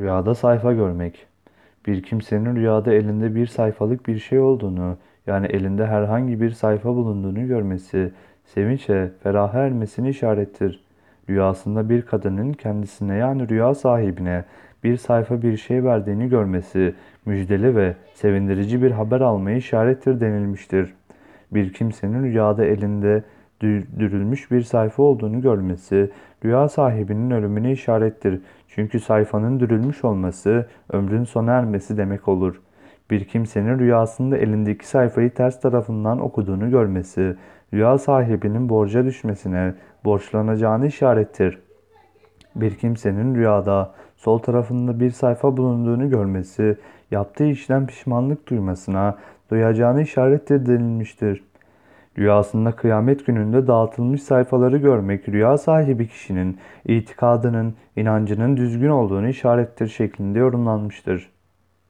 Rüyada sayfa görmek. Bir kimsenin rüyada elinde bir sayfalık bir şey olduğunu, yani elinde herhangi bir sayfa bulunduğunu görmesi, sevinçle feraha ermesini işarettir. Rüyasında bir kadının kendisine yani rüya sahibine bir sayfa bir şey verdiğini görmesi, müjdeli ve sevindirici bir haber almayı işarettir denilmiştir. Bir kimsenin rüyada elinde dürülmüş bir sayfa olduğunu görmesi, rüya sahibinin ölümüne işarettir. Çünkü sayfanın dürülmüş olması, ömrün sona ermesi demek olur. Bir kimsenin rüyasında elindeki sayfayı ters tarafından okuduğunu görmesi, rüya sahibinin borca düşmesine, borçlanacağını işarettir. Bir kimsenin rüyada sol tarafında bir sayfa bulunduğunu görmesi, yaptığı işten pişmanlık duymasına, duyacağını işarettir denilmiştir. Rüyasında kıyamet gününde dağıtılmış sayfaları görmek rüya sahibi kişinin itikadının, inancının düzgün olduğunu işarettir şeklinde yorumlanmıştır.